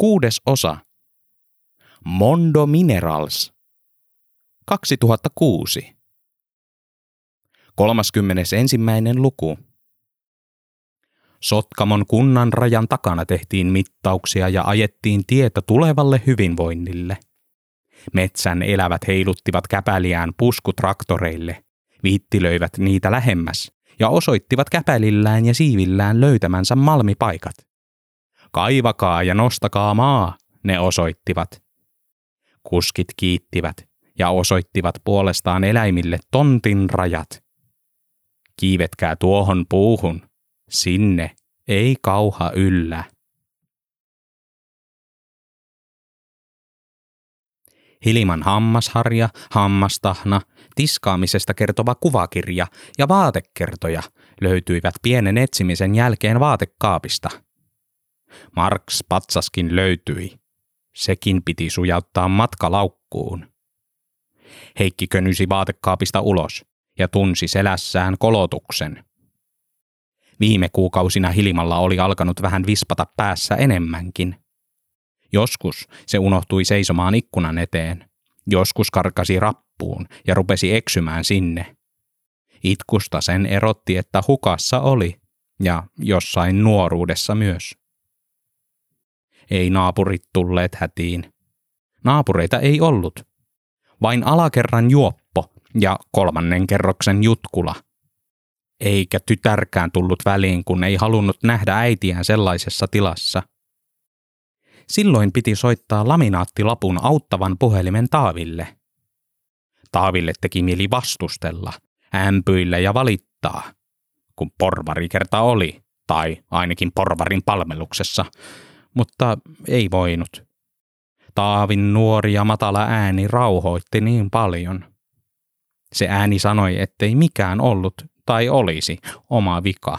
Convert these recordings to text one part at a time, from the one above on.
Kuudes osa. Mondo Minerals. 2006. 31. luku. Sotkamon kunnan rajan takana tehtiin mittauksia ja ajettiin tietä tulevalle hyvinvoinnille. Metsän elävät heiluttivat käpäliään puskutraktoreille, viittilöivät niitä lähemmäs ja osoittivat käpälillään ja siivillään löytämänsä malmipaikat. Kaivakaa ja nostakaa maa, ne osoittivat. Kuskit kiittivät ja osoittivat puolestaan eläimille tontin rajat. Kiivetkää tuohon puuhun, sinne ei kauha yllä. Hiliman hammasharja, hammastahna, tiskaamisesta kertova kuvakirja ja vaatekertoja löytyivät pienen etsimisen jälkeen vaatekaapista. Marks patsaskin löytyi. Sekin piti sujauttaa matkalaukkuun. Heikki könysi vaatekaapista ulos ja tunsi selässään kolotuksen. Viime kuukausina Hilimalla oli alkanut vähän vispata päässä enemmänkin. Joskus se unohtui seisomaan ikkunan eteen. Joskus karkasi rappuun ja rupesi eksymään sinne. Itkusta sen erotti, että hukassa oli, ja jossain nuoruudessa myös. Ei naapurit tulleet hätiin. Naapureita ei ollut. Vain alakerran juoppo ja kolmannen kerroksen jutkula. Eikä tytärkään tullut väliin, kun ei halunnut nähdä äitiään sellaisessa tilassa. Silloin piti soittaa laminaattilapun auttavan puhelimen Taaville. Taaville teki mieli vastustella, ämpyillä ja valittaa, kun porvari kerta oli, tai ainakin porvarin palveluksessa, mutta ei voinut. Taavin nuori ja matala ääni rauhoitti niin paljon. Se ääni sanoi, ettei mikään ollut tai olisi oma vika,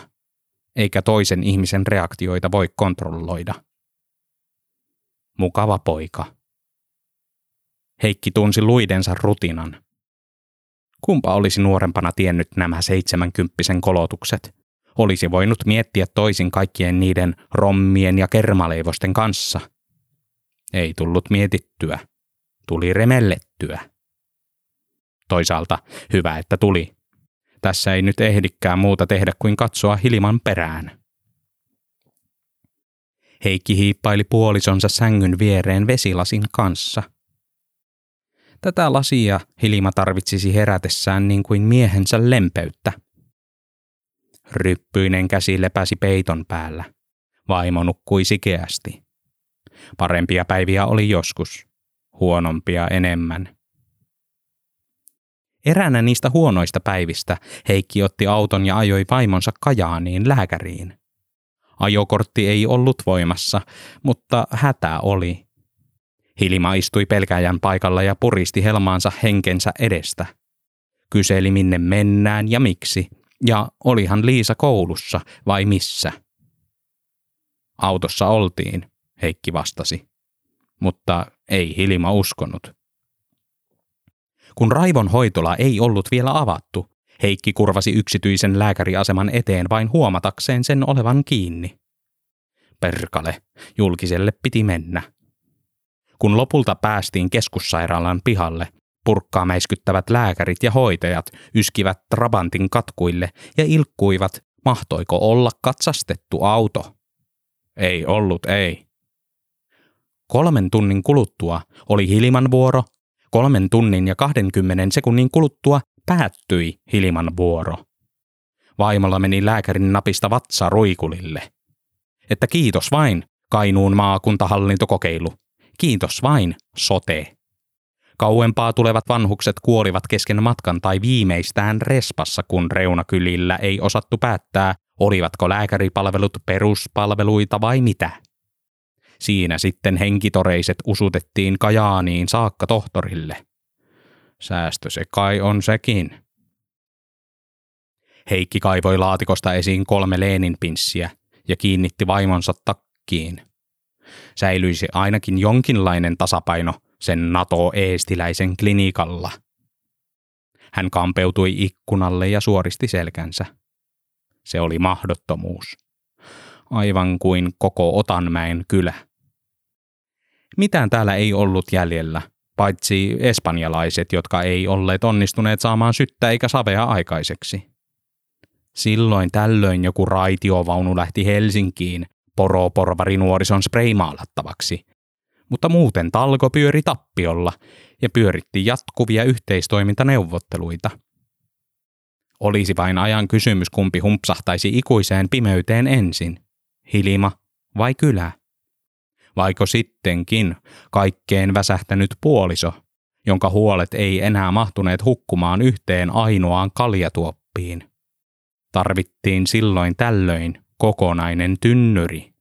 eikä toisen ihmisen reaktioita voi kontrolloida. Mukava poika. Heikki tunsi luidensa rutinan. Kumpa olisi nuorempana tiennyt nämä seitsemänkymppisen kolotukset? Olisi voinut miettiä toisin kaikkien niiden rommien ja kermaleivosten kanssa. Ei tullut mietittyä. Tuli remellettyä. Toisaalta hyvä, että tuli. Tässä ei nyt ehdikään muuta tehdä kuin katsoa Hilman perään. Heikki hiippaili puolisonsa sängyn viereen vesilasin kanssa. Tätä lasia Hilma tarvitsisi herätessään niin kuin miehensä lempeyttä – Ryppyinen käsi lepäsi peiton päällä. Vaimo nukkui sikeästi. Parempia päiviä oli joskus, huonompia enemmän. Eräänä niistä huonoista päivistä Heikki otti auton ja ajoi vaimonsa Kajaaniin lääkäriin. Ajokortti ei ollut voimassa, mutta hätä oli. Hilma istui pelkäjän paikalla ja puristi helmaansa henkensä edestä. Kyseli minne mennään ja miksi, ja olihan Liisa koulussa vai missä? Autossa oltiin, Heikki vastasi. Mutta ei Hilma uskonut. Kun Raivon hoitola ei ollut vielä avattu, Heikki kurvasi yksityisen lääkäriaseman eteen vain huomatakseen sen olevan kiinni. Perkale, julkiselle piti mennä. Kun lopulta päästiin keskussairaalan pihalle, Purkkaa mäiskyttävät lääkärit ja hoitajat yskivät Trabantin katkuille ja ilkkuivat, mahtoiko olla katsastettu auto. Ei ollut, ei. Kolmen tunnin kuluttua oli Hiliman vuoro. Kolmen tunnin ja 20 sekunnin kuluttua päättyi Hiliman vuoro. Vaimolla meni lääkärin napista vatsa ruikulille. Että kiitos vain, Kainuun maakuntahallintokokeilu. Kiitos vain, sote. Kauempaa tulevat vanhukset kuolivat kesken matkan tai viimeistään respassa, kun reunakylillä ei osattu päättää, olivatko lääkäripalvelut peruspalveluita vai mitä. Siinä sitten henkitoreiset usutettiin Kajaaniin saakka tohtorille. Säästö se kai on sekin. Heikki kaivoi laatikosta esiin kolme Leenin-pinssiä ja kiinnitti vaimonsa takkiin. Säilyisi ainakin jonkinlainen tasapaino – sen NATO-eestiläisen klinikalla. Hän kampeutui ikkunalle ja suoristi selkänsä. Se oli mahdottomuus. Aivan kuin koko Otanmäen kylä. Mitään täällä ei ollut jäljellä, paitsi espanjalaiset, jotka ei olleet onnistuneet saamaan syttä eikä savea aikaiseksi. Silloin tällöin joku raitiovaunu lähti Helsinkiin poroporvari nuorison spreimaalattavaksi, mutta muuten talko pyöri tappiolla ja pyöritti jatkuvia yhteistoimintaneuvotteluita. Olisi vain ajan kysymys, kumpi humpsahtaisi ikuiseen pimeyteen ensin, Hilima vai kylä? Vaiko sittenkin kaikkeen väsähtänyt puoliso, jonka huolet ei enää mahtuneet hukkumaan yhteen ainoaan kaljatuoppiin? Tarvittiin silloin tällöin kokonainen tynnyri.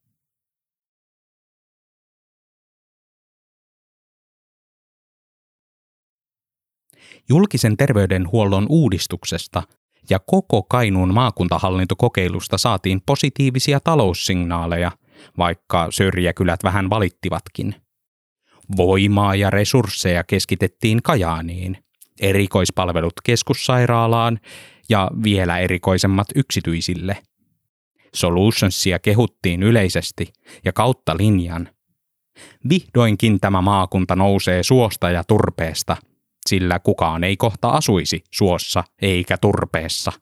Julkisen terveydenhuollon uudistuksesta ja koko Kainuun maakuntahallintokokeilusta saatiin positiivisia taloussignaaleja, vaikka syrjäkylät vähän valittivatkin. Voimaa ja resursseja keskitettiin Kajaaniin, erikoispalvelut keskussairaalaan ja vielä erikoisemmat yksityisille. Solutionsia kehuttiin yleisesti ja kautta linjan. Vihdoinkin tämä maakunta nousee suosta ja turpeesta, sillä kukaan ei kohta asuisi suossa eikä turpeessa.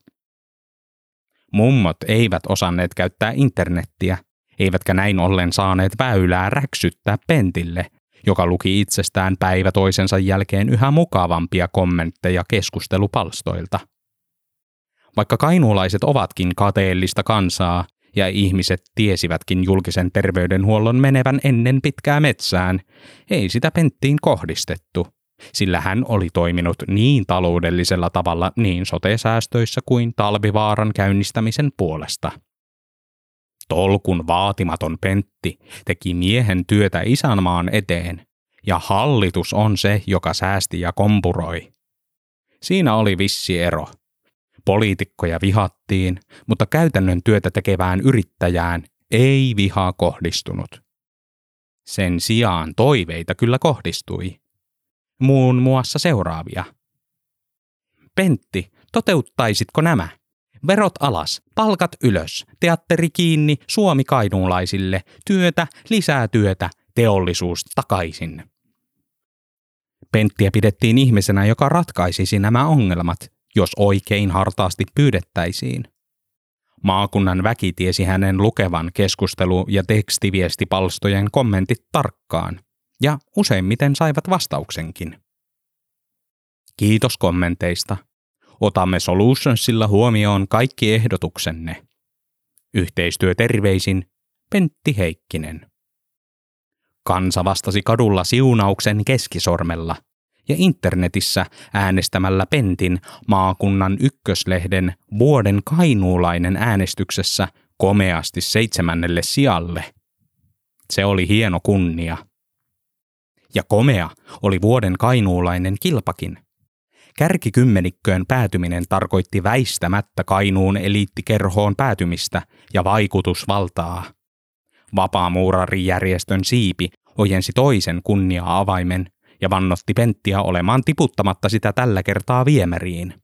Mummot eivät osanneet käyttää internettiä, eivätkä näin ollen saaneet väylää räksyttää pentille, joka luki itsestään päivä toisensa jälkeen yhä mukavampia kommentteja keskustelupalstoilta. Vaikka kainuulaiset ovatkin kateellista kansaa ja ihmiset tiesivätkin julkisen terveydenhuollon menevän ennen pitkää metsään, ei sitä penttiin kohdistettu, sillä hän oli toiminut niin taloudellisella tavalla niin sotesäästöissä kuin talvivaaran käynnistämisen puolesta. Tolkun vaatimaton Pentti teki miehen työtä isänmaan eteen, ja hallitus on se, joka säästi ja kompuroi. Siinä oli vissi ero – Poliitikkoja vihattiin, mutta käytännön työtä tekevään yrittäjään ei vihaa kohdistunut. Sen sijaan toiveita kyllä kohdistui. Muun muassa seuraavia. Pentti, toteuttaisitko nämä? Verot alas, palkat ylös, teatteri kiinni Suomi kainuulaisille, työtä, lisää työtä, teollisuus takaisin. Penttiä pidettiin ihmisenä, joka ratkaisisi nämä ongelmat, jos oikein hartaasti pyydettäisiin. Maakunnan väki tiesi hänen lukevan keskustelu- ja tekstiviestipalstojen kommentit tarkkaan, ja useimmiten saivat vastauksenkin. Kiitos kommenteista. Otamme Solutionsilla huomioon kaikki ehdotuksenne. Yhteistyö terveisin Pentti Heikkinen. Kansa vastasi kadulla siunauksen keskisormella – ja internetissä äänestämällä Pentin maakunnan ykköslehden vuoden kainuulainen äänestyksessä komeasti seitsemännelle sijalle. Se oli hieno kunnia. Ja komea oli vuoden kainuulainen kilpakin. Kärkikymmenikköön päätyminen tarkoitti väistämättä Kainuun eliittikerhoon päätymistä ja vaikutusvaltaa. Vapaamuurarijärjestön siipi ojensi toisen kunnia-avaimen ja vannotti Penttiä olemaan tiputtamatta sitä tällä kertaa viemäriin.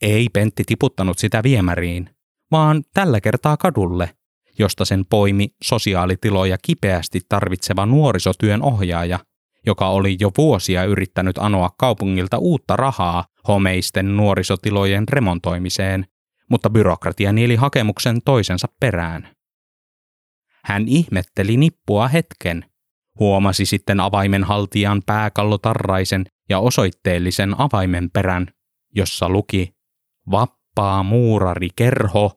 Ei Pentti tiputtanut sitä viemäriin, vaan tällä kertaa kadulle, josta sen poimi sosiaalitiloja kipeästi tarvitseva nuorisotyön ohjaaja, joka oli jo vuosia yrittänyt anoa kaupungilta uutta rahaa homeisten nuorisotilojen remontoimiseen, mutta byrokratia nieli hakemuksen toisensa perään. Hän ihmetteli nippua hetken, Huomasi sitten avaimen haltijan pääkallotarraisen ja osoitteellisen avaimen perän, jossa luki Vappaa muurari kerho,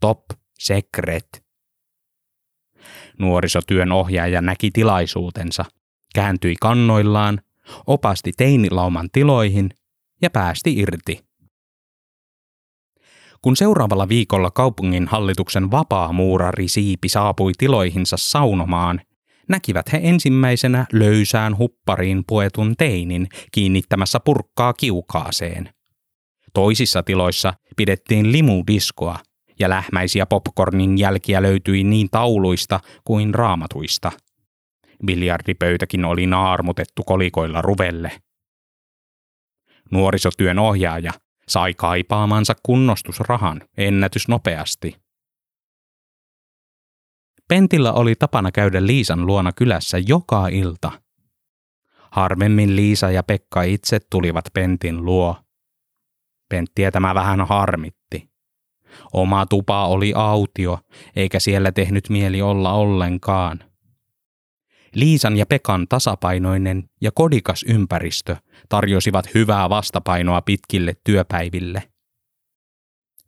top secret. Nuorisotyön ohjaaja näki tilaisuutensa, kääntyi kannoillaan, opasti teinilauman tiloihin ja päästi irti. Kun seuraavalla viikolla kaupungin hallituksen vapaa muurari siipi saapui tiloihinsa saunomaan, näkivät he ensimmäisenä löysään huppariin puetun teinin kiinnittämässä purkkaa kiukaaseen. Toisissa tiloissa pidettiin limudiskoa ja lähmäisiä popcornin jälkiä löytyi niin tauluista kuin raamatuista. Biljardipöytäkin oli naarmutettu kolikoilla ruvelle. Nuorisotyön ohjaaja sai kaipaamansa kunnostusrahan ennätysnopeasti. Pentillä oli tapana käydä Liisan luona kylässä joka ilta. Harvemmin Liisa ja Pekka itse tulivat Pentin luo. Penttiä tämä vähän harmitti. Oma tupa oli autio, eikä siellä tehnyt mieli olla ollenkaan. Liisan ja Pekan tasapainoinen ja kodikas ympäristö tarjosivat hyvää vastapainoa pitkille työpäiville.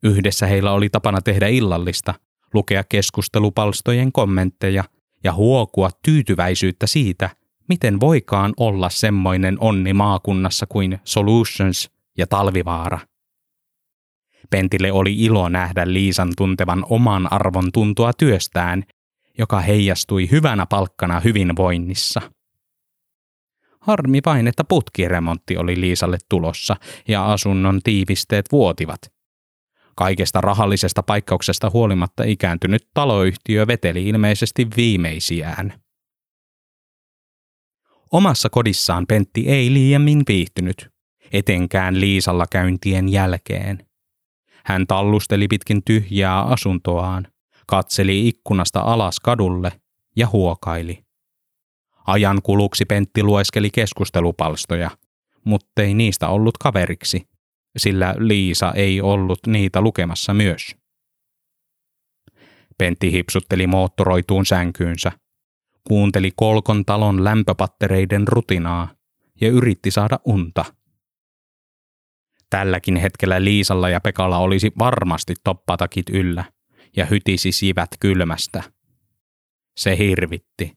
Yhdessä heillä oli tapana tehdä illallista, lukea keskustelupalstojen kommentteja ja huokua tyytyväisyyttä siitä, miten voikaan olla semmoinen onni maakunnassa kuin Solutions ja Talvivaara. Pentille oli ilo nähdä Liisan tuntevan oman arvon tuntua työstään, joka heijastui hyvänä palkkana hyvinvoinnissa. Harmi vain, että putkiremontti oli Liisalle tulossa ja asunnon tiivisteet vuotivat. Kaikesta rahallisesta paikkauksesta huolimatta ikääntynyt taloyhtiö veteli ilmeisesti viimeisiään. Omassa kodissaan Pentti ei liiemmin viihtynyt, etenkään Liisalla käyntien jälkeen. Hän tallusteli pitkin tyhjää asuntoaan, katseli ikkunasta alas kadulle ja huokaili. Ajan kuluksi Pentti lueskeli keskustelupalstoja, muttei niistä ollut kaveriksi, sillä Liisa ei ollut niitä lukemassa myös. Pentti hipsutteli moottoroituun sänkyynsä, kuunteli kolkon talon lämpöpattereiden rutinaa ja yritti saada unta. Tälläkin hetkellä Liisalla ja Pekalla olisi varmasti toppatakit yllä ja hytisi sivät kylmästä. Se hirvitti.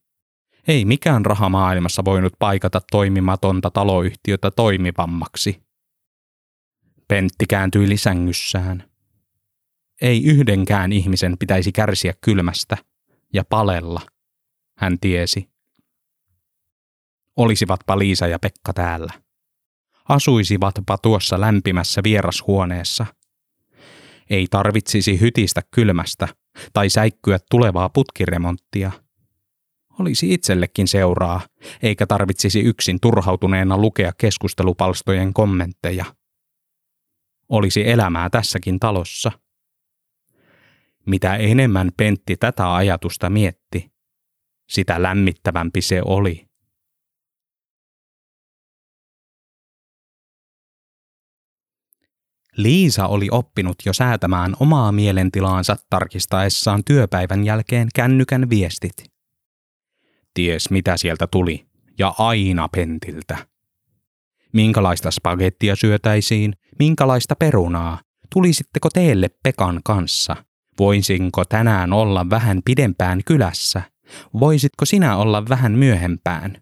Ei mikään raha maailmassa voinut paikata toimimatonta taloyhtiötä toimivammaksi. Pentti kääntyi lisängyssään. Ei yhdenkään ihmisen pitäisi kärsiä kylmästä ja palella, hän tiesi. Olisivatpa Liisa ja Pekka täällä. Asuisivatpa tuossa lämpimässä vierashuoneessa. Ei tarvitsisi hytistä kylmästä tai säikkyä tulevaa putkiremonttia. Olisi itsellekin seuraa, eikä tarvitsisi yksin turhautuneena lukea keskustelupalstojen kommentteja – olisi elämää tässäkin talossa. Mitä enemmän Pentti tätä ajatusta mietti, sitä lämmittävämpi se oli. Liisa oli oppinut jo säätämään omaa mielentilaansa tarkistaessaan työpäivän jälkeen kännykän viestit. Ties mitä sieltä tuli, ja aina Pentiltä. Minkälaista spagettia syötäisiin, minkälaista perunaa, tulisitteko teille Pekan kanssa? Voisinko tänään olla vähän pidempään kylässä? Voisitko sinä olla vähän myöhempään?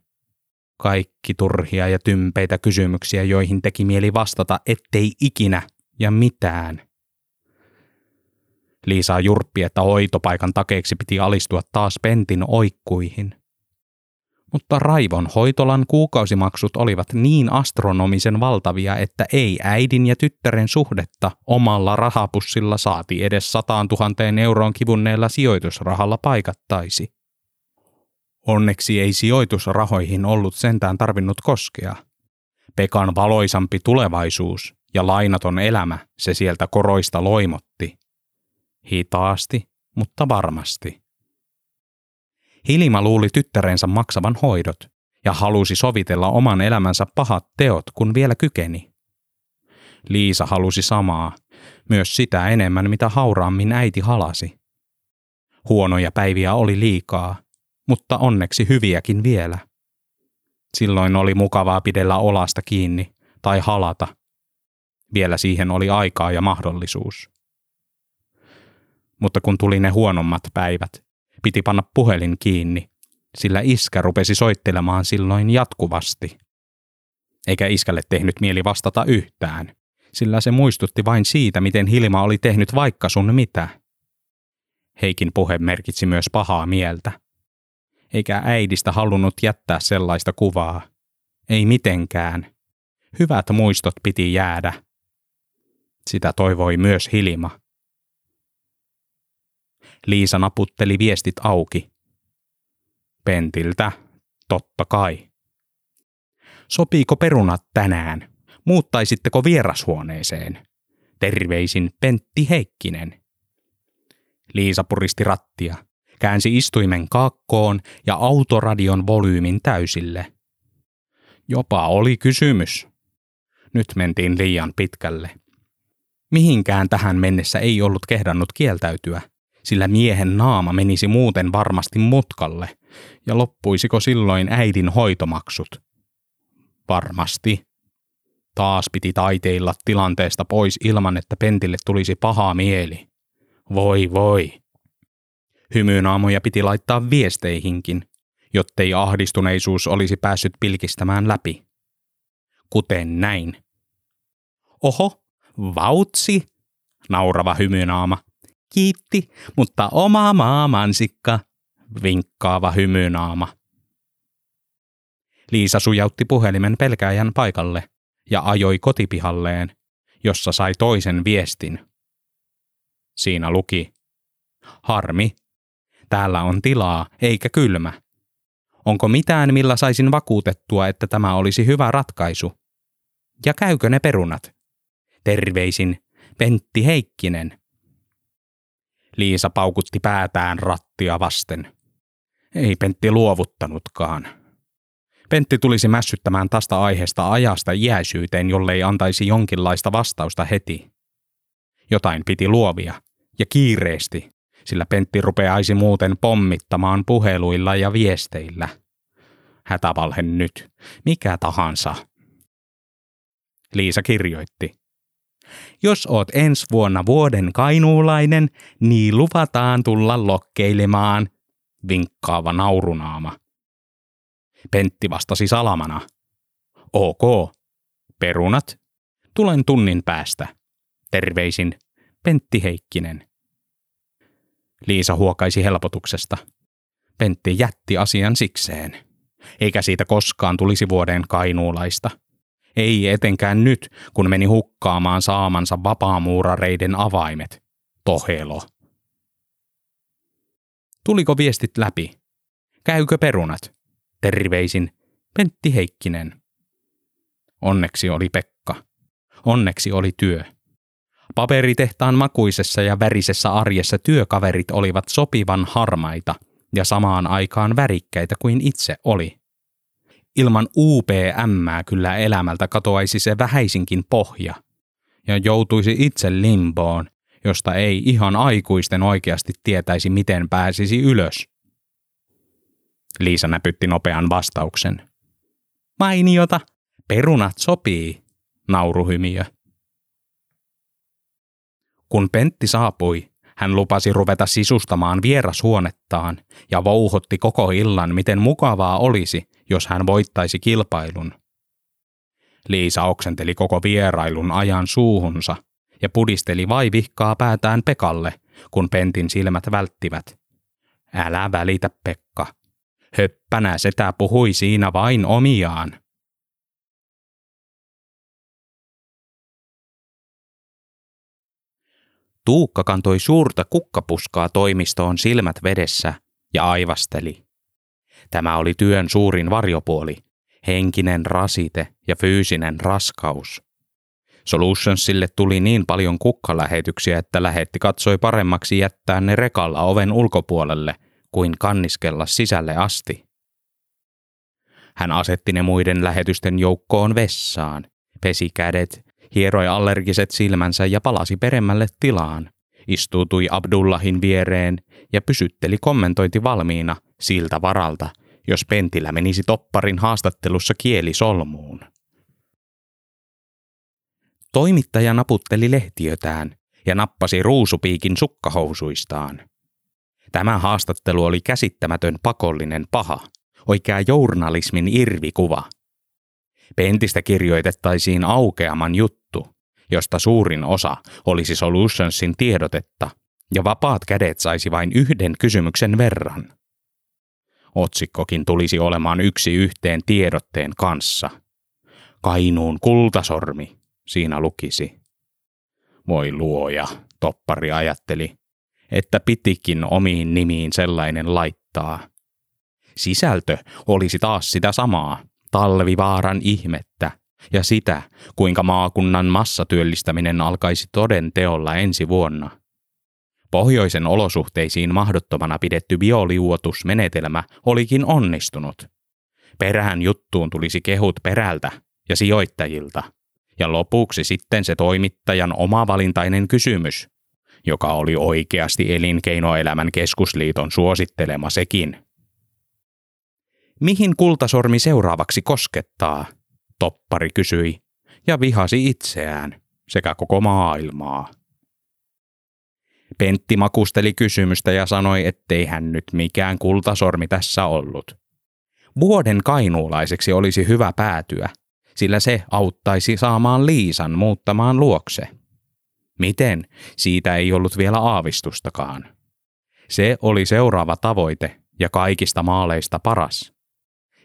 Kaikki turhia ja tympeitä kysymyksiä, joihin teki mieli vastata, ettei ikinä ja mitään. Liisa jurppi, että hoitopaikan takeeksi piti alistua taas Pentin oikkuihin mutta Raivon hoitolan kuukausimaksut olivat niin astronomisen valtavia, että ei äidin ja tyttären suhdetta omalla rahapussilla saati edes sataan tuhanteen euroon kivunneella sijoitusrahalla paikattaisi. Onneksi ei sijoitusrahoihin ollut sentään tarvinnut koskea. Pekan valoisampi tulevaisuus ja lainaton elämä se sieltä koroista loimotti. Hitaasti, mutta varmasti. Hilima luuli tyttärensä maksavan hoidot ja halusi sovitella oman elämänsä pahat teot, kun vielä kykeni. Liisa halusi samaa, myös sitä enemmän mitä hauraammin äiti halasi. Huonoja päiviä oli liikaa, mutta onneksi hyviäkin vielä. Silloin oli mukavaa pidellä olasta kiinni tai halata. Vielä siihen oli aikaa ja mahdollisuus. Mutta kun tuli ne huonommat päivät, Piti panna puhelin kiinni, sillä iskä rupesi soittelemaan silloin jatkuvasti. Eikä iskälle tehnyt mieli vastata yhtään, sillä se muistutti vain siitä, miten Hilma oli tehnyt vaikka sun mitä. Heikin puhe merkitsi myös pahaa mieltä. Eikä äidistä halunnut jättää sellaista kuvaa. Ei mitenkään. Hyvät muistot piti jäädä. Sitä toivoi myös Hilma. Liisa naputteli viestit auki. Pentiltä, totta kai. Sopiiko perunat tänään? Muuttaisitteko vierashuoneeseen? Terveisin Pentti Heikkinen. Liisa puristi rattia, käänsi istuimen kakkoon ja autoradion volyymin täysille. Jopa oli kysymys. Nyt mentiin liian pitkälle. Mihinkään tähän mennessä ei ollut kehdannut kieltäytyä, sillä miehen naama menisi muuten varmasti mutkalle, ja loppuisiko silloin äidin hoitomaksut? Varmasti. Taas piti taiteilla tilanteesta pois ilman, että Pentille tulisi paha mieli. Voi voi. Hymynaamoja piti laittaa viesteihinkin, jottei ahdistuneisuus olisi päässyt pilkistämään läpi. Kuten näin. Oho, vautsi, naurava hymynaama. Kiitti, mutta oma maamansikka, vinkkaava hymynaama. Liisa sujautti puhelimen pelkääjän paikalle ja ajoi kotipihalleen, jossa sai toisen viestin. Siinä luki. Harmi. Täällä on tilaa, eikä kylmä. Onko mitään, millä saisin vakuutettua, että tämä olisi hyvä ratkaisu? Ja käykö ne perunat? Terveisin, Pentti Heikkinen. Liisa paukutti päätään rattia vasten. Ei Pentti luovuttanutkaan. Pentti tulisi mässyttämään tästä aiheesta ajasta iäisyyteen, jollei antaisi jonkinlaista vastausta heti. Jotain piti luovia, ja kiireesti, sillä Pentti rupeaisi muuten pommittamaan puheluilla ja viesteillä. Hätävalhe nyt, mikä tahansa. Liisa kirjoitti. Jos oot ensi vuonna vuoden kainuulainen, niin luvataan tulla lokkeilemaan, vinkkaava naurunaama. Pentti vastasi salamana. Ok, perunat, tulen tunnin päästä. Terveisin, Pentti Heikkinen. Liisa huokaisi helpotuksesta. Pentti jätti asian sikseen. Eikä siitä koskaan tulisi vuoden kainuulaista. Ei etenkään nyt, kun meni hukkaamaan saamansa vapaamuurareiden avaimet. Tohelo. Tuliko viestit läpi? Käykö perunat? Terveisin Pentti Heikkinen. Onneksi oli Pekka. Onneksi oli työ. Paperitehtaan makuisessa ja värisessä arjessa työkaverit olivat sopivan harmaita ja samaan aikaan värikkäitä kuin itse oli. Ilman UPM kyllä elämältä katoaisi se vähäisinkin pohja ja joutuisi itse limboon, josta ei ihan aikuisten oikeasti tietäisi, miten pääsisi ylös. Liisa näpytti nopean vastauksen. Mainiota, perunat sopii, nauruhymiö. Kun Pentti saapui, hän lupasi ruveta sisustamaan vierashuonettaan ja vouhotti koko illan, miten mukavaa olisi, jos hän voittaisi kilpailun. Liisa oksenteli koko vierailun ajan suuhunsa ja pudisteli vaivihkaa päätään Pekalle, kun Pentin silmät välttivät. Älä välitä, Pekka. Höppänä setä puhui siinä vain omiaan. Tuukka kantoi suurta kukkapuskaa toimistoon silmät vedessä ja aivasteli. Tämä oli työn suurin varjopuoli, henkinen rasite ja fyysinen raskaus. Solutionsille tuli niin paljon kukkalähetyksiä, että lähetti katsoi paremmaksi jättää ne rekalla oven ulkopuolelle kuin kanniskella sisälle asti. Hän asetti ne muiden lähetysten joukkoon vessaan, pesi kädet hieroi allergiset silmänsä ja palasi peremmälle tilaan, istuutui Abdullahin viereen ja pysytteli kommentointi valmiina siltä varalta, jos Pentillä menisi topparin haastattelussa kieli solmuun. Toimittaja naputteli lehtiötään ja nappasi ruusupiikin sukkahousuistaan. Tämä haastattelu oli käsittämätön pakollinen paha, oikea journalismin irvikuva – Pentistä kirjoitettaisiin aukeaman juttu, josta suurin osa olisi Solutionsin tiedotetta, ja vapaat kädet saisi vain yhden kysymyksen verran. Otsikkokin tulisi olemaan yksi yhteen tiedotteen kanssa. Kainuun kultasormi, siinä lukisi. Voi luoja, toppari ajatteli, että pitikin omiin nimiin sellainen laittaa. Sisältö olisi taas sitä samaa, talvivaaran ihmettä ja sitä, kuinka maakunnan massatyöllistäminen alkaisi toden teolla ensi vuonna. Pohjoisen olosuhteisiin mahdottomana pidetty bioliuotusmenetelmä olikin onnistunut. Perään juttuun tulisi kehut perältä ja sijoittajilta. Ja lopuksi sitten se toimittajan omavalintainen kysymys, joka oli oikeasti elinkeinoelämän keskusliiton suosittelema sekin. Mihin kultasormi seuraavaksi koskettaa? Toppari kysyi ja vihasi itseään sekä koko maailmaa. Pentti makusteli kysymystä ja sanoi, ettei hän nyt mikään kultasormi tässä ollut. Vuoden kainuulaiseksi olisi hyvä päätyä, sillä se auttaisi saamaan Liisan muuttamaan luokse. Miten? Siitä ei ollut vielä aavistustakaan. Se oli seuraava tavoite ja kaikista maaleista paras.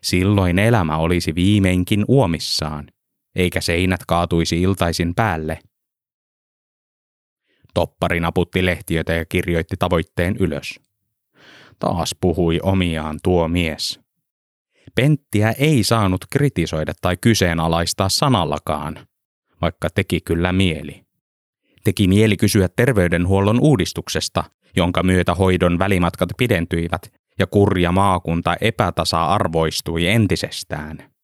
Silloin elämä olisi viimeinkin uomissaan, eikä seinät kaatuisi iltaisin päälle. Toppari naputti lehtiötä ja kirjoitti tavoitteen ylös. Taas puhui omiaan tuo mies. Penttiä ei saanut kritisoida tai kyseenalaistaa sanallakaan, vaikka teki kyllä mieli. Teki mieli kysyä terveydenhuollon uudistuksesta, jonka myötä hoidon välimatkat pidentyivät ja kurja maakunta epätasa-arvoistui entisestään.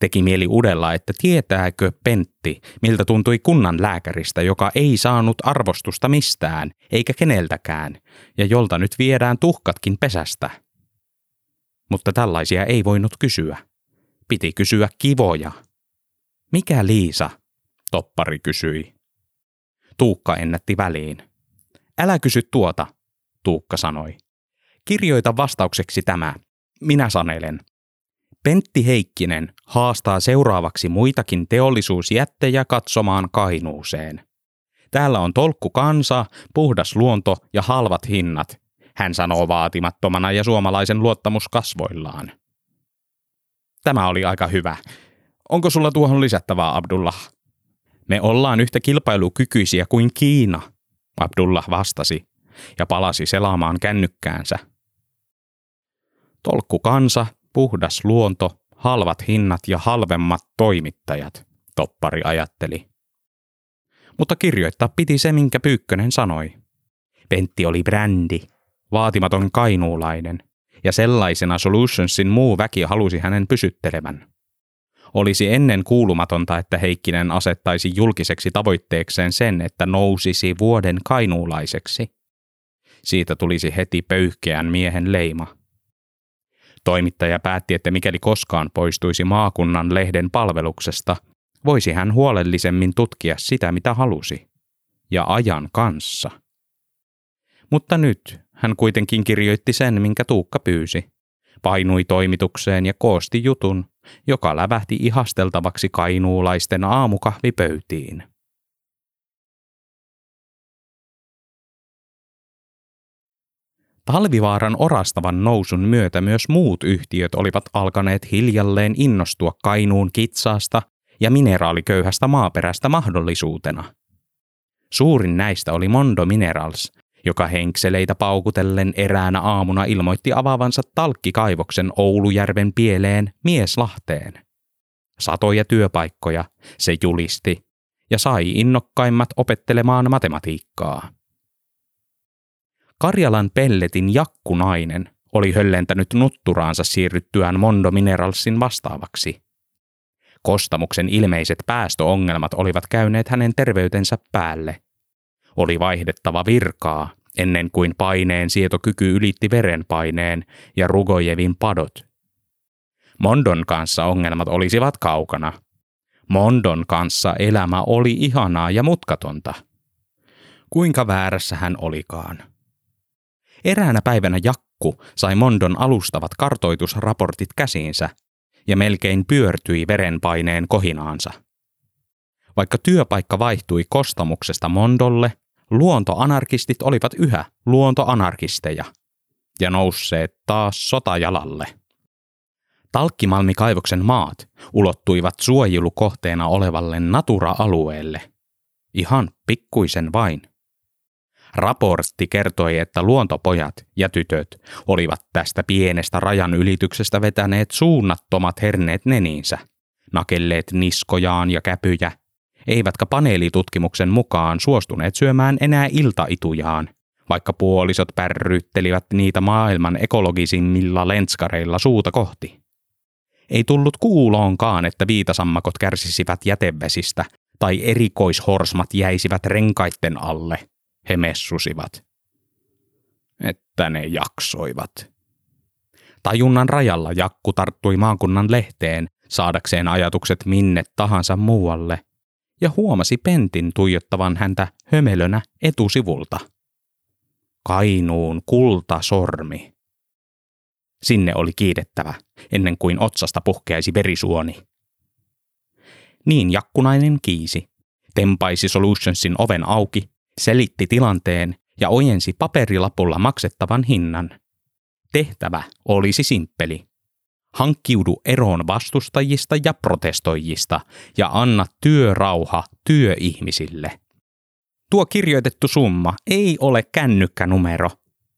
Teki mieli udella, että tietääkö Pentti, miltä tuntui kunnan lääkäristä, joka ei saanut arvostusta mistään, eikä keneltäkään, ja jolta nyt viedään tuhkatkin pesästä. Mutta tällaisia ei voinut kysyä. Piti kysyä kivoja. Mikä Liisa? Toppari kysyi. Tuukka ennätti väliin. Älä kysy tuota, Tuukka sanoi. Kirjoita vastaukseksi tämä. Minä sanelen. Pentti Heikkinen haastaa seuraavaksi muitakin teollisuusjättejä katsomaan Kainuuseen. Täällä on tolkku kansa, puhdas luonto ja halvat hinnat, hän sanoo vaatimattomana ja suomalaisen luottamus kasvoillaan. Tämä oli aika hyvä. Onko sulla tuohon lisättävää, Abdullah? Me ollaan yhtä kilpailukykyisiä kuin Kiina, Abdullah vastasi ja palasi selaamaan kännykkäänsä. Tolkku kansa, puhdas luonto, halvat hinnat ja halvemmat toimittajat, toppari ajatteli. Mutta kirjoittaa piti se, minkä Pyykkönen sanoi. Pentti oli brändi, vaatimaton kainuulainen, ja sellaisena Solutionsin muu väki halusi hänen pysyttelevän. Olisi ennen kuulumatonta, että Heikkinen asettaisi julkiseksi tavoitteekseen sen, että nousisi vuoden kainuulaiseksi. Siitä tulisi heti pöyhkeän miehen leima – Toimittaja päätti, että mikäli koskaan poistuisi maakunnan lehden palveluksesta, voisi hän huolellisemmin tutkia sitä, mitä halusi. Ja ajan kanssa. Mutta nyt hän kuitenkin kirjoitti sen, minkä Tuukka pyysi. Painui toimitukseen ja koosti jutun, joka lävähti ihasteltavaksi kainuulaisten aamukahvipöytiin. Talvivaaran orastavan nousun myötä myös muut yhtiöt olivat alkaneet hiljalleen innostua Kainuun kitsaasta ja mineraaliköyhästä maaperästä mahdollisuutena. Suurin näistä oli Mondo Minerals, joka henkseleitä paukutellen eräänä aamuna ilmoitti avaavansa talkkikaivoksen Oulujärven pieleen Mieslahteen. Satoja työpaikkoja, se julisti, ja sai innokkaimmat opettelemaan matematiikkaa. Karjalan pelletin jakkunainen oli höllentänyt nutturaansa siirryttyään Mondo Mineralsin vastaavaksi. Kostamuksen ilmeiset päästöongelmat olivat käyneet hänen terveytensä päälle. Oli vaihdettava virkaa ennen kuin paineen sietokyky ylitti verenpaineen ja Rugojevin padot. Mondon kanssa ongelmat olisivat kaukana. Mondon kanssa elämä oli ihanaa ja mutkatonta. Kuinka väärässä hän olikaan? Eräänä päivänä Jakku sai Mondon alustavat kartoitusraportit käsiinsä ja melkein pyörtyi verenpaineen kohinaansa. Vaikka työpaikka vaihtui kostamuksesta Mondolle, luontoanarkistit olivat yhä luontoanarkisteja ja nousseet taas sotajalalle. Talkkimalmikaivoksen maat ulottuivat suojelukohteena olevalle Natura-alueelle. Ihan pikkuisen vain. Raportti kertoi, että luontopojat ja tytöt olivat tästä pienestä rajan ylityksestä vetäneet suunnattomat herneet neniinsä, nakelleet niskojaan ja käpyjä, eivätkä paneelitutkimuksen mukaan suostuneet syömään enää iltaitujaan, vaikka puolisot pärryttelivät niitä maailman ekologisimmilla lenskareilla suuta kohti. Ei tullut kuuloonkaan, että viitasammakot kärsisivät jätevesistä tai erikoishorsmat jäisivät renkaitten alle, he messusivat. Että ne jaksoivat. Tajunnan rajalla Jakku tarttui maakunnan lehteen saadakseen ajatukset minne tahansa muualle ja huomasi Pentin tuijottavan häntä hömelönä etusivulta. Kainuun kultasormi. Sinne oli kiidettävä, ennen kuin otsasta puhkeaisi verisuoni. Niin jakkunainen kiisi, tempaisi Solutionsin oven auki, selitti tilanteen ja ojensi paperilapulla maksettavan hinnan. Tehtävä olisi simppeli. Hankkiudu eroon vastustajista ja protestoijista ja anna työrauha työihmisille. Tuo kirjoitettu summa ei ole kännykkänumero,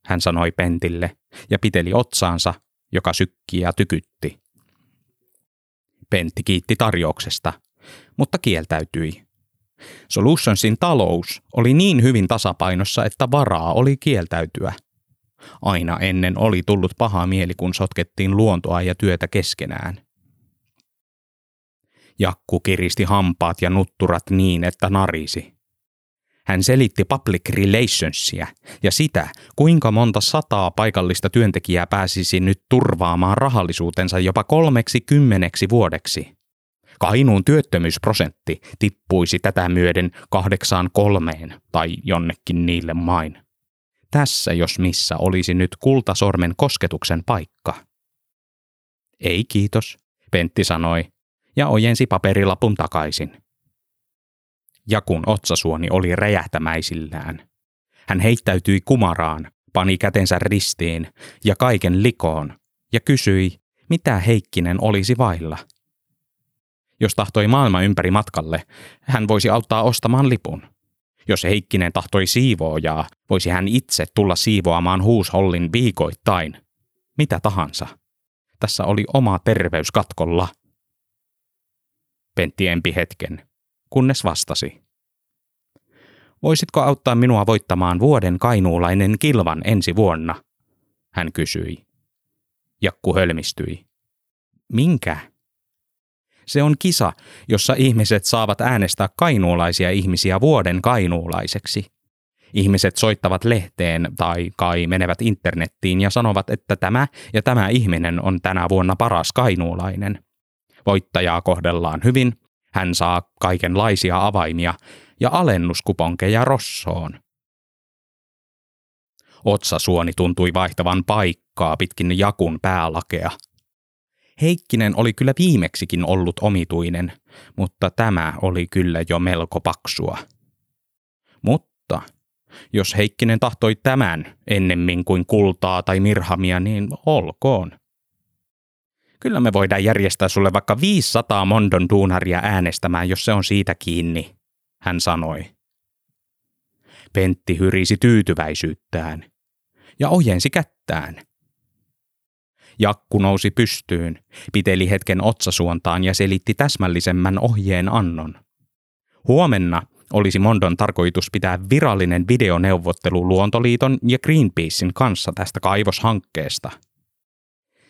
hän sanoi Pentille ja piteli otsaansa, joka sykki ja tykytti. Pentti kiitti tarjouksesta, mutta kieltäytyi. Solutionsin talous oli niin hyvin tasapainossa, että varaa oli kieltäytyä. Aina ennen oli tullut paha mieli, kun sotkettiin luontoa ja työtä keskenään. Jakku kiristi hampaat ja nutturat niin, että narisi. Hän selitti public relationsia ja sitä, kuinka monta sataa paikallista työntekijää pääsisi nyt turvaamaan rahallisuutensa jopa kolmeksi kymmeneksi vuodeksi. Kainuun työttömyysprosentti tippuisi tätä myöden kahdeksaan kolmeen tai jonnekin niille main. Tässä jos missä olisi nyt kultasormen kosketuksen paikka. Ei kiitos, Pentti sanoi ja ojensi paperilapun takaisin. Jakun otsasuoni oli räjähtämäisillään. Hän heittäytyi kumaraan, pani kätensä ristiin ja kaiken likoon ja kysyi, mitä Heikkinen olisi vailla. Jos tahtoi maailma ympäri matkalle, hän voisi auttaa ostamaan lipun. Jos Heikkinen tahtoi siivoojaa, voisi hän itse tulla siivoamaan huushollin viikoittain. Mitä tahansa. Tässä oli oma terveys katkolla. Pentti empi hetken kunnes vastasi. Voisitko auttaa minua voittamaan vuoden kainuulainen kilvan ensi vuonna? Hän kysyi. Jakku hölmistyi. Minkä? Se on kisa, jossa ihmiset saavat äänestää kainuulaisia ihmisiä vuoden kainuulaiseksi. Ihmiset soittavat lehteen tai kai menevät internettiin ja sanovat, että tämä ja tämä ihminen on tänä vuonna paras kainuulainen. Voittajaa kohdellaan hyvin hän saa kaikenlaisia avaimia ja alennuskuponkeja rossoon. Otsasuoni tuntui vaihtavan paikkaa pitkin jakun päälakea. Heikkinen oli kyllä viimeksikin ollut omituinen, mutta tämä oli kyllä jo melko paksua. Mutta jos Heikkinen tahtoi tämän ennemmin kuin kultaa tai mirhamia, niin olkoon. Kyllä me voidaan järjestää sulle vaikka 500 Mondon duunaria äänestämään, jos se on siitä kiinni, hän sanoi. Pentti hyrisi tyytyväisyyttään ja ojensi kättään. Jakku nousi pystyyn, piteli hetken otsasuontaan ja selitti täsmällisemmän ohjeen annon. Huomenna olisi Mondon tarkoitus pitää virallinen videoneuvottelu Luontoliiton ja Greenpeacein kanssa tästä kaivoshankkeesta –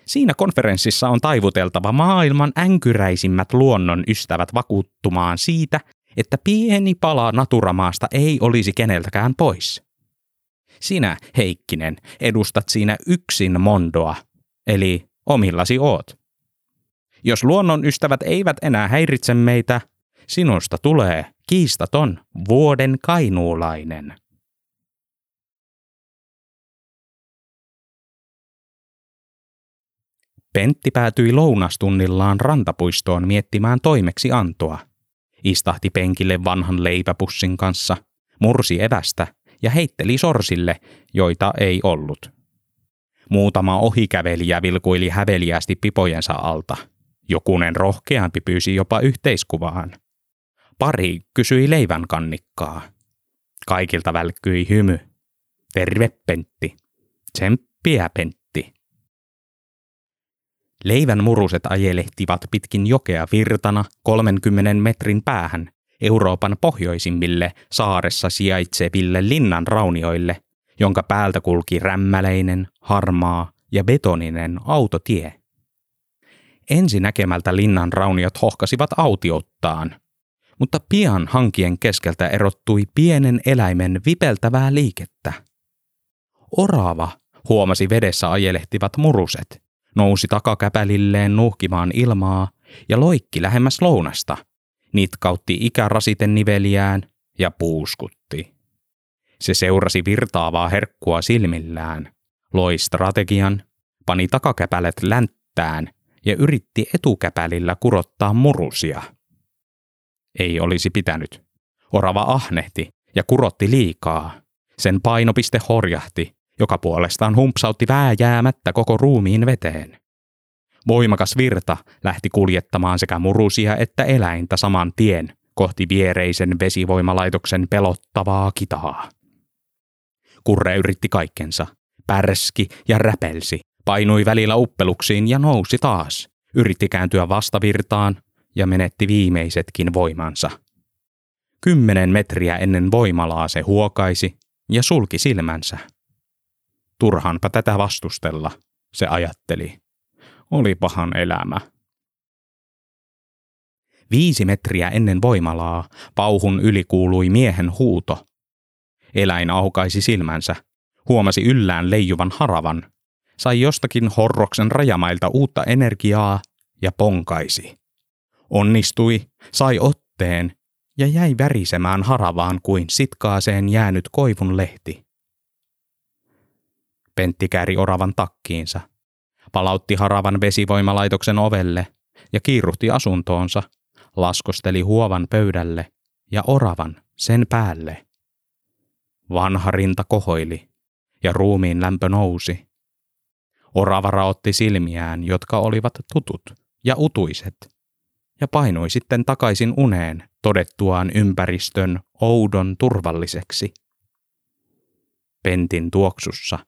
Siinä konferenssissa on taivuteltava maailman änkyräisimmät luonnon ystävät vakuuttumaan siitä, että pieni pala naturamaasta ei olisi keneltäkään pois. Sinä, Heikkinen, edustat siinä yksin mondoa, eli omillasi oot. Jos luonnon ystävät eivät enää häiritse meitä, sinusta tulee kiistaton vuoden kainuulainen. Pentti päätyi lounastunnillaan rantapuistoon miettimään toimeksi antoa. Istahti penkille vanhan leipäpussin kanssa, mursi evästä ja heitteli sorsille, joita ei ollut. Muutama ohikävelijä vilkuili häveliästi pipojensa alta. Jokunen rohkeampi pyysi jopa yhteiskuvaan. Pari kysyi leivän kannikkaa. Kaikilta välkkyi hymy. Terve Pentti. Tsemppiä Pentti. Leivän muruset ajelehtivat pitkin jokea virtana 30 metrin päähän Euroopan pohjoisimmille saaressa sijaitseville linnan raunioille, jonka päältä kulki rämmäleinen, harmaa ja betoninen autotie. Ensi näkemältä linnan rauniot hohkasivat autiottaan, mutta pian hankien keskeltä erottui pienen eläimen vipeltävää liikettä. Orava huomasi vedessä ajelehtivat muruset, nousi takakäpälilleen nuhkimaan ilmaa ja loikki lähemmäs lounasta, nitkautti ikärasiten niveliään ja puuskutti. Se seurasi virtaavaa herkkua silmillään, loi strategian, pani takakäpälet länttään ja yritti etukäpälillä kurottaa murusia. Ei olisi pitänyt. Orava ahnehti ja kurotti liikaa. Sen painopiste horjahti, joka puolestaan humpsautti vääjäämättä koko ruumiin veteen. Voimakas virta lähti kuljettamaan sekä murusia että eläintä saman tien kohti viereisen vesivoimalaitoksen pelottavaa kitaa. Kurre yritti kaikkensa, pärski ja räpelsi, painui välillä uppeluksiin ja nousi taas, yritti kääntyä vastavirtaan ja menetti viimeisetkin voimansa. Kymmenen metriä ennen voimalaa se huokaisi ja sulki silmänsä. Turhanpa tätä vastustella, se ajatteli. Oli pahan elämä. Viisi metriä ennen voimalaa pauhun yli kuului miehen huuto. Eläin aukaisi silmänsä, huomasi yllään leijuvan haravan, sai jostakin horroksen rajamailta uutta energiaa ja ponkaisi. Onnistui, sai otteen ja jäi värisemään haravaan kuin sitkaaseen jäänyt koivun lehti. Pentti kääri oravan takkiinsa, palautti haravan vesivoimalaitoksen ovelle ja kiiruhti asuntoonsa, laskosteli huovan pöydälle ja oravan sen päälle. Vanha rinta kohoili ja ruumiin lämpö nousi. Orava raotti silmiään, jotka olivat tutut ja utuiset, ja painoi sitten takaisin uneen todettuaan ympäristön oudon turvalliseksi. Pentin tuoksussa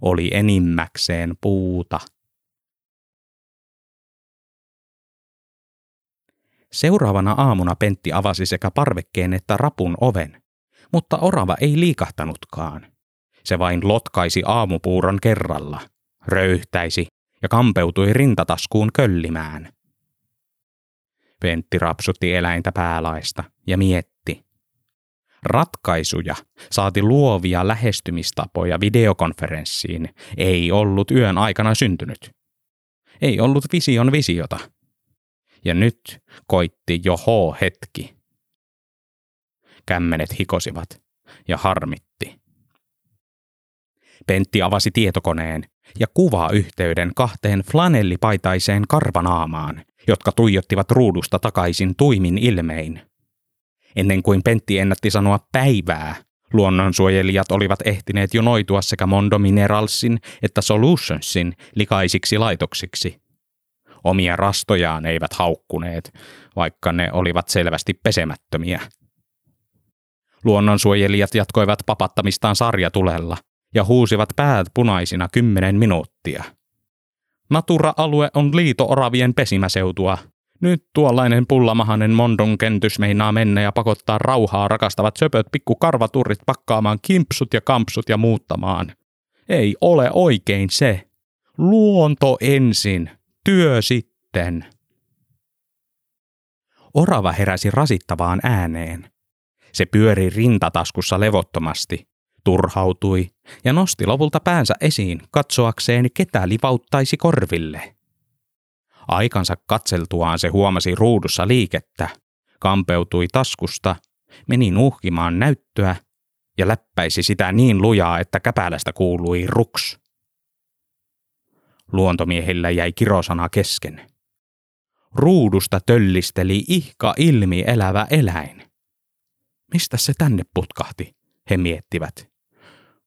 oli enimmäkseen puuta. Seuraavana aamuna Pentti avasi sekä parvekkeen että rapun oven, mutta orava ei liikahtanutkaan. Se vain lotkaisi aamupuuron kerralla, röyhtäisi ja kampeutui rintataskuun köllimään. Pentti rapsutti eläintä päälaista ja mietti. Ratkaisuja, saati luovia lähestymistapoja videokonferenssiin, ei ollut yön aikana syntynyt. Ei ollut vision visiota. Ja nyt koitti jo H-hetki. Kämmenet hikosivat ja harmitti. Pentti avasi tietokoneen ja kuvayhteyden kahteen flanellipaitaiseen karvanaamaan, jotka tuijottivat ruudusta takaisin tuimin ilmein. Ennen kuin Pentti ennätti sanoa päivää, luonnonsuojelijat olivat ehtineet jo noitua sekä Mondo Mineralsin että Solutionsin likaisiksi laitoksiksi. Omia rastojaan eivät haukkuneet, vaikka ne olivat selvästi pesemättömiä. Luonnonsuojelijat jatkoivat papattamistaan sarjatulella ja huusivat päät punaisina kymmenen minuuttia – Natura-alue on liito-oravien pesimäseutua. Nyt tuollainen pullamahanen mondon kentys meinaa mennä ja pakottaa rauhaa rakastavat söpöt pikku karvaturrit pakkaamaan kimpsut ja kampsut ja muuttamaan. Ei ole oikein se. Luonto ensin, työ sitten. Orava heräsi rasittavaan ääneen. Se pyöri rintataskussa levottomasti, turhautui ja nosti lopulta päänsä esiin katsoakseen, ketä livauttaisi korville. Aikansa katseltuaan se huomasi ruudussa liikettä, kampeutui taskusta, meni nuhkimaan näyttöä ja läppäisi sitä niin lujaa, että käpälästä kuului ruks. Luontomiehillä jäi kirosana kesken. Ruudusta töllisteli ihka ilmi elävä eläin. Mistä se tänne putkahti, he miettivät.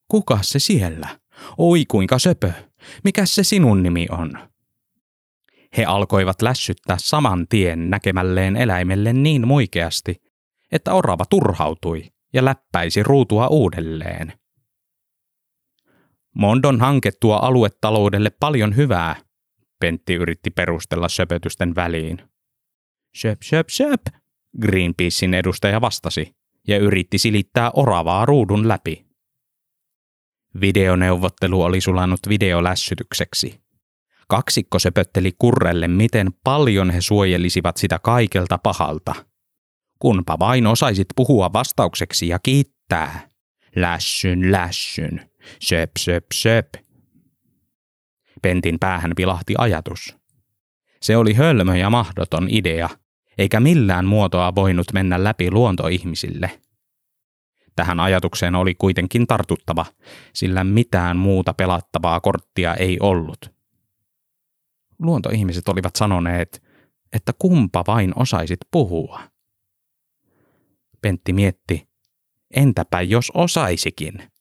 Kuka se siellä? Oi kuinka söpö. Mikä se sinun nimi on? He alkoivat lässyttää saman tien näkemälleen eläimelle niin muikeasti, että orava turhautui ja läppäisi ruutua uudelleen. Mondon hanke tuo aluetaloudelle paljon hyvää, Pentti yritti perustella söpötysten väliin. Söp, söp, söp, Greenpeacein edustaja vastasi ja yritti silittää oravaa ruudun läpi. Videoneuvottelu oli sulanut videolässytykseksi. Kaksikko söpötteli kurrelle, miten paljon he suojelisivat sitä kaikelta pahalta. Kunpa vain osaisit puhua vastaukseksi ja kiittää. Lässyn, lässyn. Söp, söp, söp. Pentin päähän vilahti ajatus. Se oli hölmö ja mahdoton idea, eikä millään muotoa voinut mennä läpi luontoihmisille. Tähän ajatukseen oli kuitenkin tartuttava, sillä mitään muuta pelattavaa korttia ei ollut. Luontoihmiset olivat sanoneet, että kumpa vain osaisit puhua. Pentti mietti, entäpä jos osaisikin?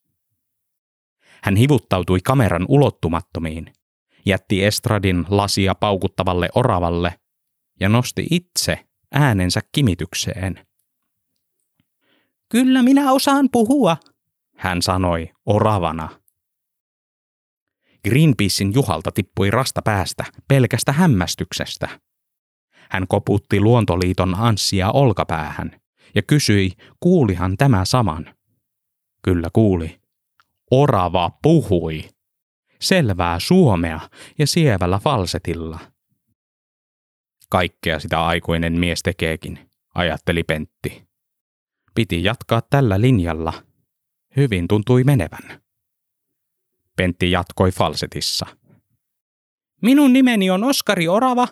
Hän hivuttautui kameran ulottumattomiin, jätti estradin lasia paukuttavalle oravalle ja nosti itse äänensä kimitykseen. Kyllä minä osaan puhua, hän sanoi oravana. Greenpeacein Juhalta tippui rasta päästä pelkästä hämmästyksestä. Hän koputti Luontoliiton Anssia olkapäähän ja kysyi, kuulihan tämä saman. Kyllä kuuli. Orava puhui. Selvää suomea ja sievällä falsetilla. Kaikkea sitä aikuinen mies tekeekin, ajatteli Pentti. Piti jatkaa tällä linjalla. Hyvin tuntui menevän. Pentti jatkoi falsetissa. Minun nimeni on Oskari Orava.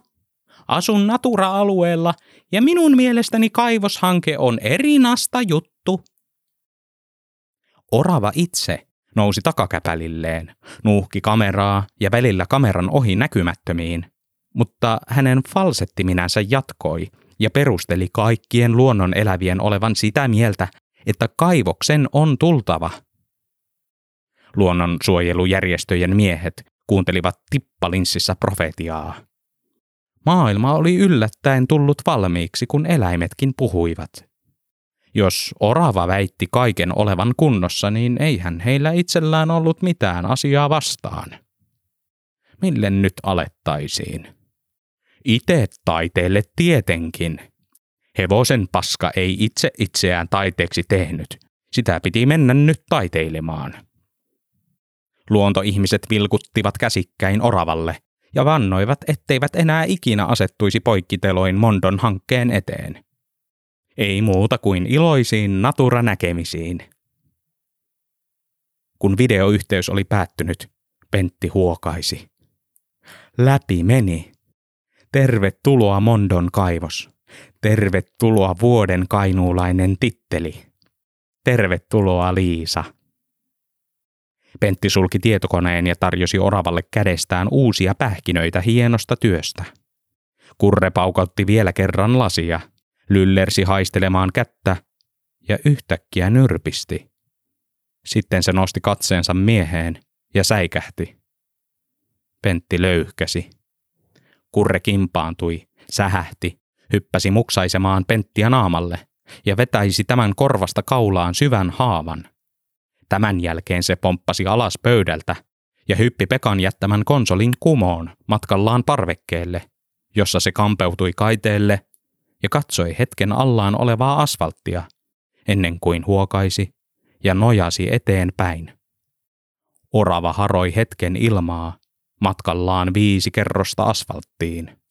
Asun Natura-alueella ja minun mielestäni kaivoshanke on erinasta juttu. Orava itse nousi takakäpälilleen, nuuhki kameraa ja välillä kameran ohi näkymättömiin, mutta hänen falsettiminänsä jatkoi ja perusteli kaikkien luonnon elävien olevan sitä mieltä, että kaivoksen on tultava. Luonnonsuojelujärjestöjen miehet kuuntelivat tippalinssissä profetiaa. Maailma oli yllättäen tullut valmiiksi, kun eläimetkin puhuivat. Jos orava väitti kaiken olevan kunnossa, niin eihän heillä itsellään ollut mitään asiaa vastaan. Mille nyt alettaisiin? Itse taiteelle tietenkin. Hevosen paska ei itse itseään taiteeksi tehnyt. Sitä piti mennä nyt taiteilemaan. Luontoihmiset vilkuttivat käsikkäin oravalle ja vannoivat, etteivät enää ikinä asettuisi poikkiteloin Mondon hankkeen eteen. Ei muuta kuin iloisiin natura-näkemisiin. Kun videoyhteys oli päättynyt, Pentti huokaisi. Läpi meni. Tervetuloa Mondon kaivos. Tervetuloa vuoden kainuulainen titteli. Tervetuloa Liisa. Pentti sulki tietokoneen ja tarjosi oravalle kädestään uusia pähkinöitä hienosta työstä. Kurre paukautti vielä kerran lasia, lyllersi haistelemaan kättä ja yhtäkkiä nyrpisti. Sitten se nosti katseensa mieheen ja säikähti. Pentti löyhkäsi. Kurre kimpaantui, sähähti, hyppäsi muksaisemaan Penttiä naamalle ja vetäisi tämän korvasta kaulaan syvän haavan. Tämän jälkeen se pomppasi alas pöydältä ja hyppi Pekan jättämän konsolin kumoon matkallaan parvekkeelle, jossa se kampeutui kaiteelle ja katsoi hetken allaan olevaa asfalttia, ennen kuin huokaisi ja nojasi eteenpäin. Orava haroi hetken ilmaa matkallaan viisi kerrosta asfalttiin.